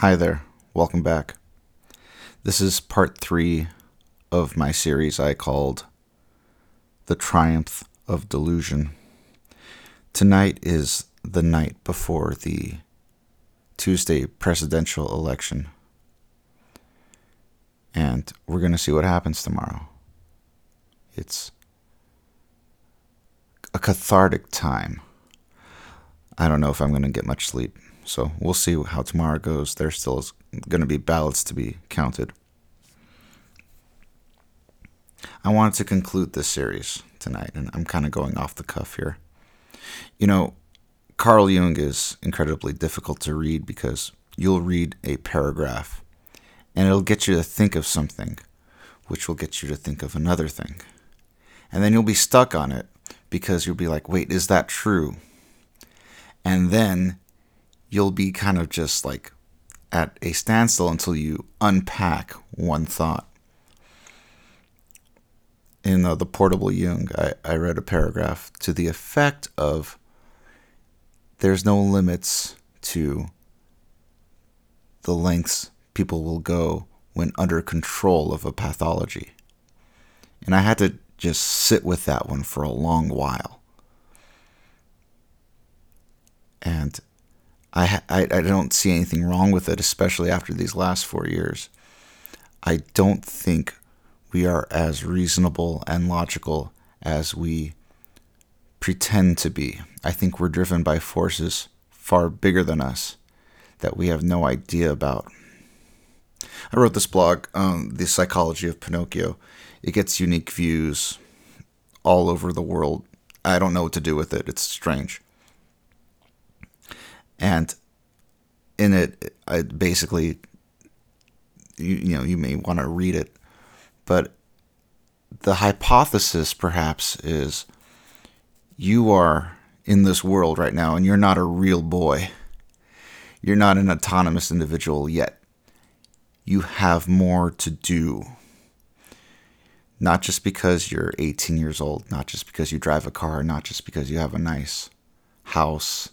Hi there, welcome back. This is part three of my series I called The Triumph of Delusion. Tonight is the night before the Tuesday presidential election. And we're going to see what happens tomorrow. It's a cathartic time. I don't know if I'm going to get much sleep. So we'll see how tomorrow goes. There still going to be ballots to be counted. I wanted to conclude this series tonight, and I'm kind of going off the cuff here. You know, Carl Jung is incredibly difficult to read because you'll read a paragraph and it'll get you to think of something, which will get you to think of another thing. And then you'll be stuck on it because you'll be like, wait, is that true? And then you'll be kind of just like at a standstill until you unpack one thought. In uh, The Portable Jung, I, I read a paragraph to the effect of there's no limits to the lengths people will go when under control of a pathology. And I had to just sit with that one for a long while. And I, I, I don't see anything wrong with it, especially after these last four years. I don't think we are as reasonable and logical as we pretend to be. I think we're driven by forces far bigger than us that we have no idea about. I wrote this blog, um, The Psychology of Pinocchio. It gets unique views all over the world. I don't know what to do with it. It's strange. And in it, I basically, you, you know, you may want to read it, but the hypothesis perhaps is you are in this world right now and you're not a real boy. You're not an autonomous individual yet. You have more to do. Not just because you're 18 years old, not just because you drive a car, not just because you have a nice house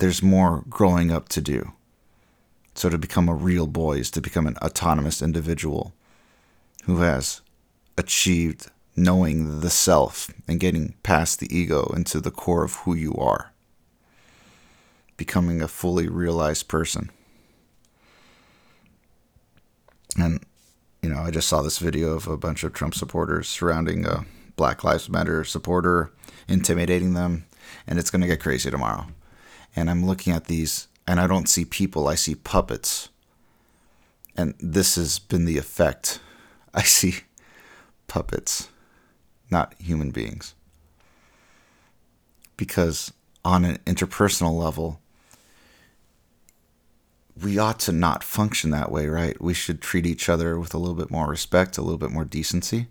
there's more growing up to do. So to become a real boy is to become an autonomous individual who has achieved knowing the self and getting past the ego into the core of who you are. Becoming a fully realized person. And, you know, I just saw this video of a bunch of Trump supporters surrounding a Black Lives Matter supporter, intimidating them, and it's going to get crazy tomorrow and I'm looking at these and I don't see people, I see puppets. And this has been the effect. I see puppets, not human beings. Because on an interpersonal level, we ought to not function that way, right? We should treat each other with a little bit more respect, a little bit more decency.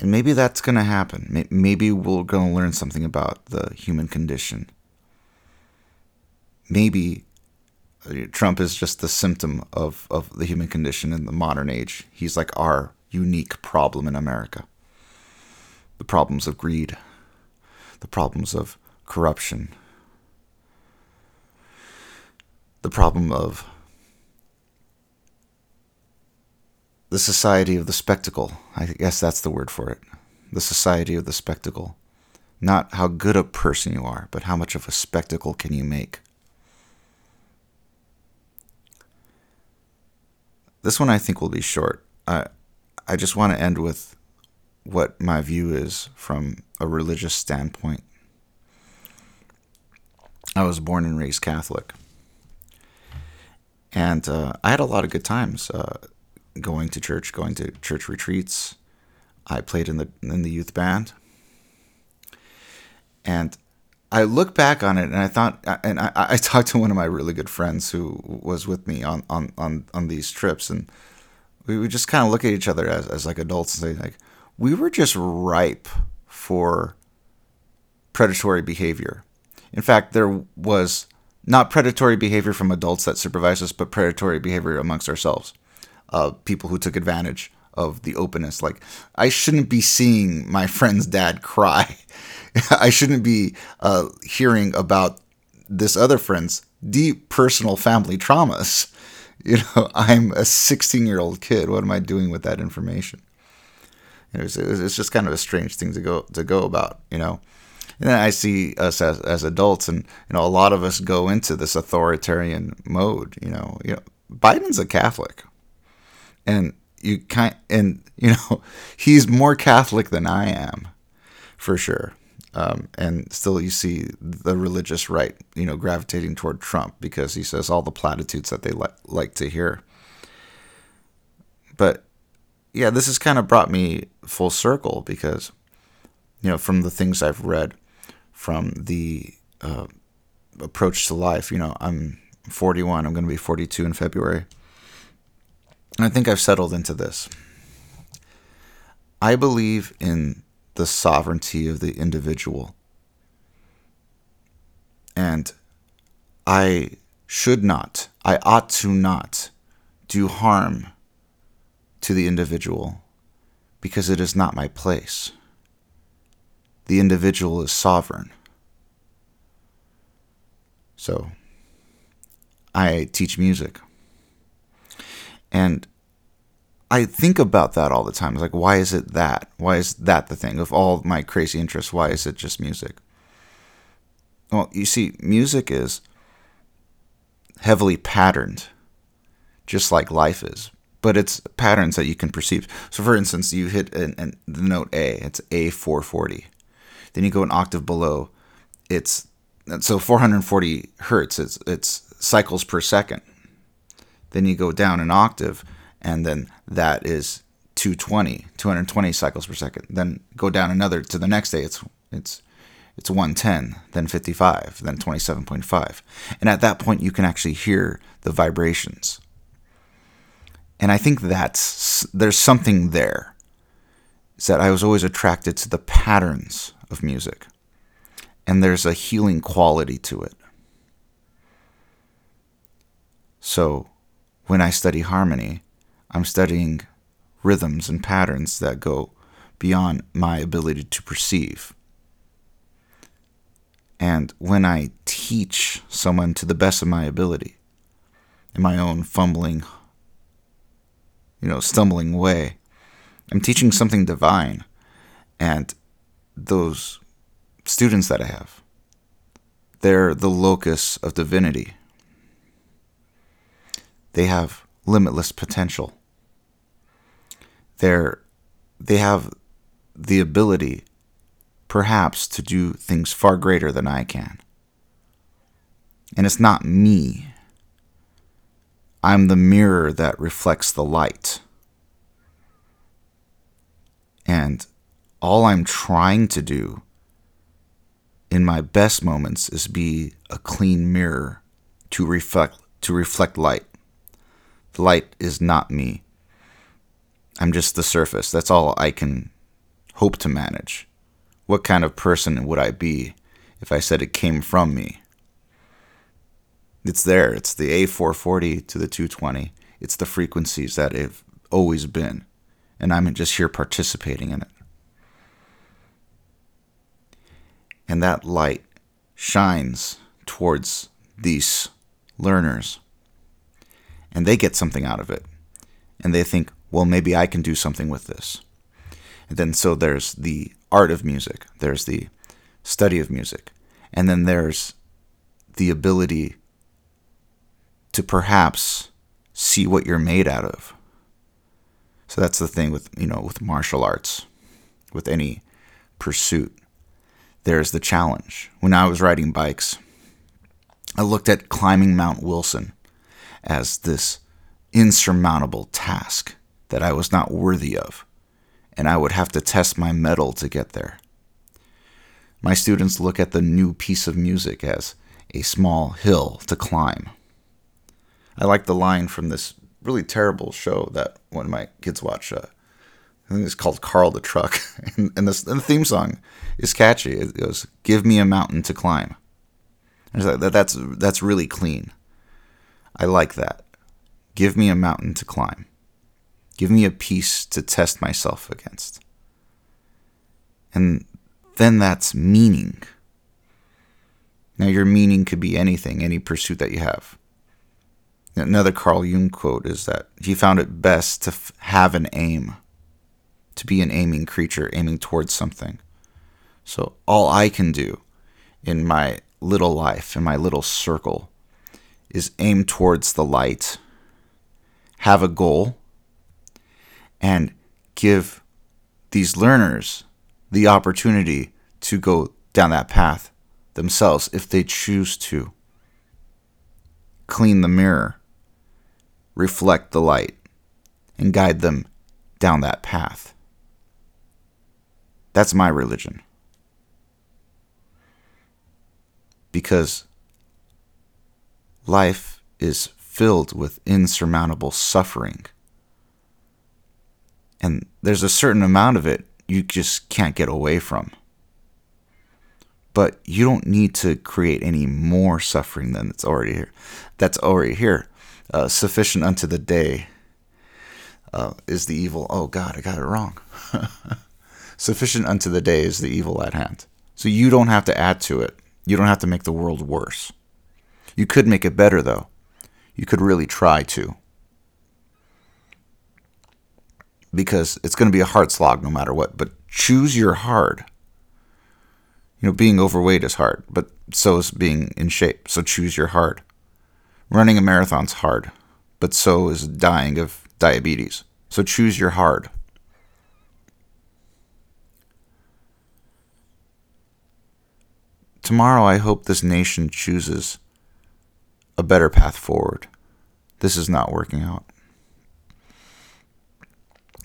And maybe that's going to happen. Maybe we're going to learn something about the human condition. Maybe uh, Trump is just the symptom of, of the human condition in the modern age. He's like our unique problem in America the problems of greed, the problems of corruption, the problem of the society of the spectacle. I guess that's the word for it. The society of the spectacle. Not how good a person you are, but how much of a spectacle can you make. This one I think will be short. I I just want to end with what my view is from a religious standpoint. I was born and raised Catholic. And uh, I had a lot of good times. Uh, going to church, going to church retreats. I played in the in the youth band, and I look back on it and I thought, and I, I talked to one of my really good friends who was with me on on on, on these trips, and we would just kind of look at each other as, as like adults and say like, we were just ripe for predatory behavior. In fact, there was not predatory behavior from adults that supervise us, but predatory behavior amongst ourselves uh, people who took advantage of the openness. Like, I shouldn't be seeing my friend's dad cry. I shouldn't be uh, hearing about this other friend's deep personal family traumas. You know, I'm a 16 year old kid. What am I doing with that information? It was, it's just kind of a strange thing to go to go about, you know. And then I see us as, as adults, and you know, a lot of us go into this authoritarian mode. You know, you know, Biden's a Catholic, and you kind and you know, he's more Catholic than I am, for sure. Um, and still, you see the religious right, you know, gravitating toward Trump because he says all the platitudes that they li- like to hear. But yeah, this has kind of brought me full circle because, you know, from the things I've read, from the uh, approach to life, you know, I'm 41, I'm going to be 42 in February. I think I've settled into this. I believe in the sovereignty of the individual. And I should not, I ought to not do harm to the individual because it is not my place. The individual is sovereign. So, I teach music. And I think about that all the time. It's like, why is it that? Why is that the thing? Of all my crazy interests, why is it just music? Well, you see, music is heavily patterned, just like life is, but it's patterns that you can perceive. So, for instance, you hit an, an, the note A, it's A440. Then you go an octave below, it's so 440 hertz, it's, it's cycles per second. Then you go down an octave, and then that is 220, 220 cycles per second. Then go down another to the next day. It's it's it's 110, then 55, then 27.5. And at that point, you can actually hear the vibrations. And I think that's there's something there. Is that I was always attracted to the patterns of music, and there's a healing quality to it. So, when I study harmony, I'm studying rhythms and patterns that go beyond my ability to perceive. And when I teach someone to the best of my ability, in my own fumbling, you know, stumbling way, I'm teaching something divine. And those students that I have, they're the locus of divinity. They have limitless potential they're they have the ability perhaps to do things far greater than I can. And it's not me. I'm the mirror that reflects the light. And all I'm trying to do in my best moments is be a clean mirror to reflect to reflect light. The light is not me. I'm just the surface. That's all I can hope to manage. What kind of person would I be if I said it came from me? It's there. It's the A440 to the 220. It's the frequencies that have always been. And I'm just here participating in it. And that light shines towards these learners. And they get something out of it. And they think, well, maybe I can do something with this. And then so there's the art of music, there's the study of music, and then there's the ability to perhaps see what you're made out of. So that's the thing with, you know, with martial arts, with any pursuit. There's the challenge. When I was riding bikes, I looked at climbing Mount Wilson as this insurmountable task that I was not worthy of, and I would have to test my mettle to get there. My students look at the new piece of music as a small hill to climb. I like the line from this really terrible show that one of my kids watch. Uh, I think it's called Carl the Truck, and, and, this, and the theme song is catchy. It goes, "Give me a mountain to climb." Like, that, that's that's really clean. I like that. Give me a mountain to climb. Give me a piece to test myself against. And then that's meaning. Now, your meaning could be anything, any pursuit that you have. Another Carl Jung quote is that he found it best to f- have an aim, to be an aiming creature, aiming towards something. So, all I can do in my little life, in my little circle, is aim towards the light, have a goal, and give these learners the opportunity to go down that path themselves if they choose to. Clean the mirror, reflect the light, and guide them down that path. That's my religion. Because life is filled with insurmountable suffering. And there's a certain amount of it you just can't get away from. But you don't need to create any more suffering than that's already here. That's already here. Uh, sufficient unto the day uh, is the evil. Oh God, I got it wrong. sufficient unto the day is the evil at hand. So you don't have to add to it. You don't have to make the world worse. You could make it better, though. You could really try to. Because it's going to be a hard slog no matter what. But choose your hard. You know, being overweight is hard, but so is being in shape. So choose your hard. Running a marathon's hard, but so is dying of diabetes. So choose your hard. Tomorrow, I hope this nation chooses a better path forward. This is not working out.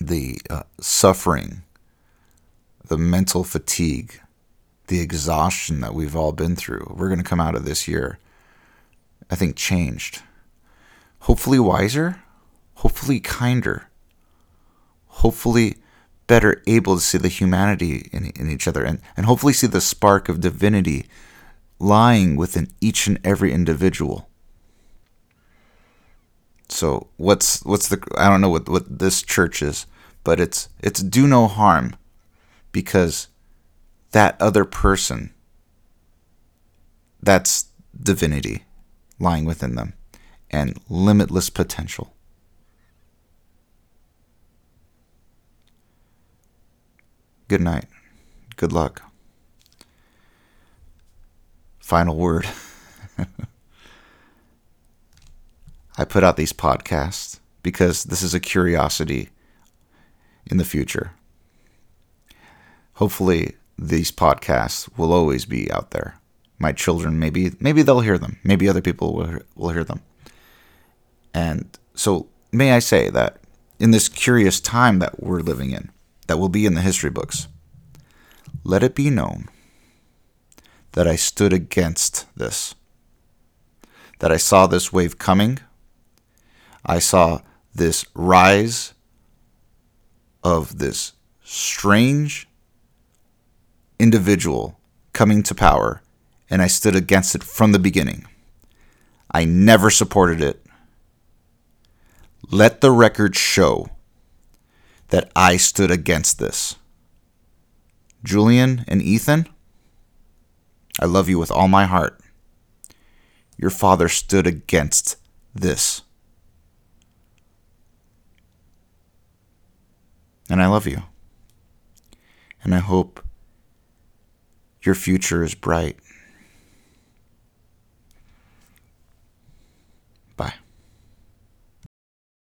The uh, suffering, the mental fatigue, the exhaustion that we've all been through, we're going to come out of this year, I think, changed. Hopefully wiser, hopefully kinder, hopefully better able to see the humanity in, in each other, and, and hopefully see the spark of divinity lying within each and every individual. So what's what's the I don't know what what this church is, but it's it's do no harm because that other person that's divinity lying within them and limitless potential. Good night. Good luck. Final word. I put out these podcasts because this is a curiosity in the future. Hopefully, these podcasts will always be out there. My children, maybe, maybe they'll hear them. Maybe other people will, will hear them. And so, may I say that in this curious time that we're living in, that will be in the history books, let it be known that I stood against this, that I saw this wave coming I saw this rise of this strange individual coming to power, and I stood against it from the beginning. I never supported it. Let the record show that I stood against this. Julian and Ethan, I love you with all my heart. Your father stood against this. And I love you. And I hope your future is bright.